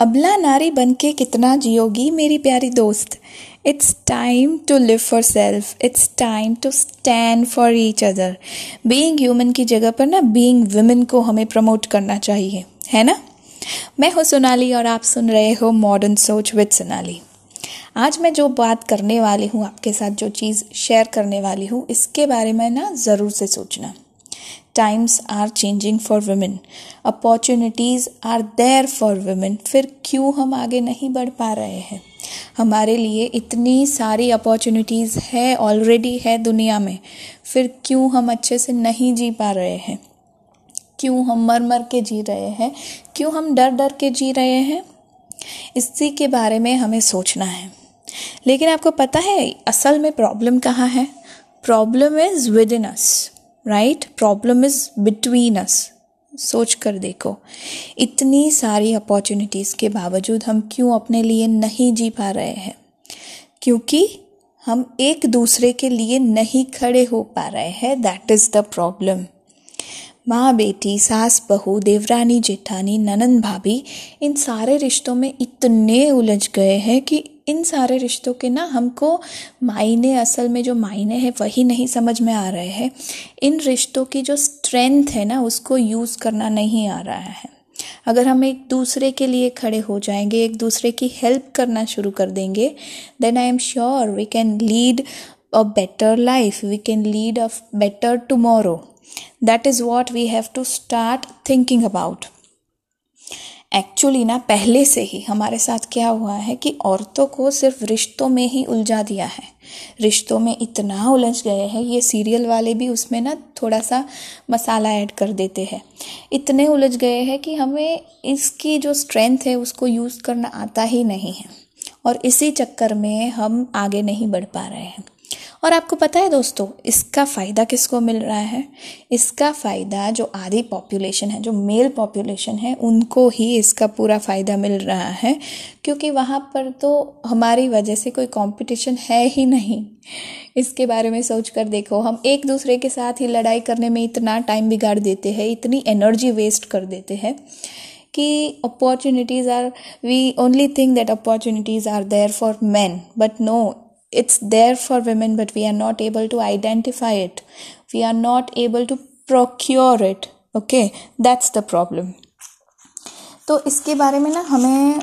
अबला नारी बन के कितना जियोगी मेरी प्यारी दोस्त। It's time to live for self it's time to stand for each other being human की जगह पर ना बीइंग वुमेन को हमें प्रमोट करना चाहिए, है ना? मैं हूँ सोनाली और आप सुन रहे हो मॉडर्न सोच विद सोनाली। आज मैं जो बात करने वाली हूँ, आपके साथ जो चीज़ शेयर करने वाली हूँ, इसके बारे में ना ज़रूर से सोचना। Times are changing for women opportunities are there for women फिर क्यों हम आगे नहीं बढ़ पा रहे हैं? हमारे लिए इतनी सारी अपॉर्चुनिटीज़ है ऑलरेडी है दुनिया में। फिर क्यों हम अच्छे से नहीं जी पा रहे हैं? क्यों हम मर मर के जी रहे हैं? क्यों हम डर डर के जी रहे हैं? इसी के बारे में हमें सोचना है। लेकिन आपको पता है, असल में प्रॉब्लम कहाँ है? Problem is within us right problem is between us सोच कर देखो। इतनी सारी अपॉर्चुनिटीज़ के बावजूद हम क्यों अपने लिए नहीं जी पा रहे हैं? क्योंकि हम एक दूसरे के लिए नहीं खड़े हो पा रहे हैं। दैट इज़ द प्रॉब्लम माँ बेटी, सास बहू, देवरानी, जेठानी ननन भाभी, इन सारे रिश्तों में इतने उलझ गए हैं कि इन सारे रिश्तों के ना हमको मायने, असल में जो मायने हैं, वही नहीं समझ में आ रहे हैं। इन रिश्तों की जो स्ट्रेंथ है ना, उसको यूज़ करना नहीं आ रहा है। अगर हम एक दूसरे के लिए खड़े हो जाएँगे, एक दूसरे की हेल्प करना शुरू कर देंगे then I am sure we can lead a better life we can lead a better tomorrow that is what we have to start thinking about actually ना, पहले से ही हमारे साथ क्या हुआ है कि औरतों को सिर्फ़ रिश्तों में ही उलझा दिया है। रिश्तों में इतना उलझ गए हैं, ये सीरियल वाले भी उसमें ना थोड़ा सा मसाला ऐड कर देते हैं। इतने उलझ गए हैं कि हमें इसकी जो स्ट्रेंथ है, उसको यूज़ करना आता ही नहीं है। और इसी चक्कर में हम आगे नहीं बढ़ पा रहे हैं। और आपको पता है दोस्तों, इसका फ़ायदा किसको मिल रहा है? इसका फ़ायदा जो आधी पॉपुलेशन है, जो मेल पॉपुलेशन है, उनको ही इसका पूरा फ़ायदा मिल रहा है, क्योंकि वहाँ पर तो हमारी वजह से कोई कंपटीशन है ही नहीं। इसके बारे में सोच कर देखो, हम एक दूसरे के साथ ही लड़ाई करने में इतना टाइम बिगाड़ देते हैं, इतनी एनर्जी वेस्ट कर देते हैं कि opportunities are we only think that opportunities are there for man but no it's there for women but we are not able to identify it we are not able to procure it okay that's the problem तो इसके बारे में ना हमें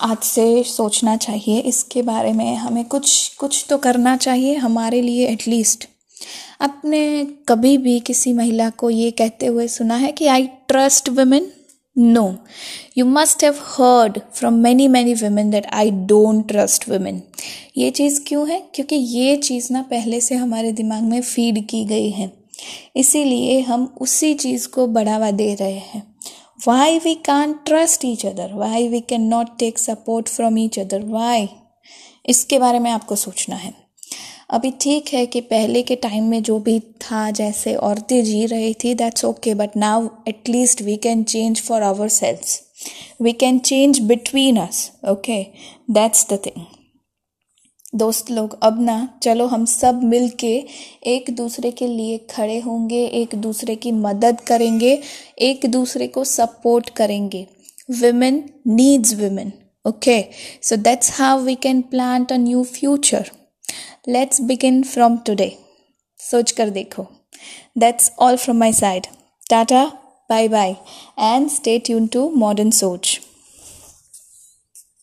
आज से सोचना चाहिए इसके बारे में हमें कुछ कुछ तो करना चाहिए हमारे लिए एटलीस्ट आपने कभी भी किसी महिला को ये कहते हुए सुना है कि I trust women No, you must have heard from many many women that I don't trust women. ये चीज़ क्यों है? क्योंकि ये चीज़ ना पहले से हमारे दिमाग में फ़ीड की गई है। इसीलिए हम उसी चीज़ को बढ़ावा दे रहे हैं। Why we can trust each other why we can not take support from each other why इसके बारे में आपको सोचना है। अभी ठीक है कि पहले के टाइम में जो भी था, जैसे औरतें जी रही थी that's okay but now at least we can change for our selves we can change between us okay that's the thing दोस्त लोग, अब ना, चलो हम सब मिल के एक दूसरे के लिए खड़े होंगे, एक दूसरे की मदद करेंगे, एक दूसरे को सपोर्ट करेंगे. Women needs women okay so that's how we can plant a new future let's begin from today सोच कर देखो that's all from my side tata bye bye and stay tune to modern Soch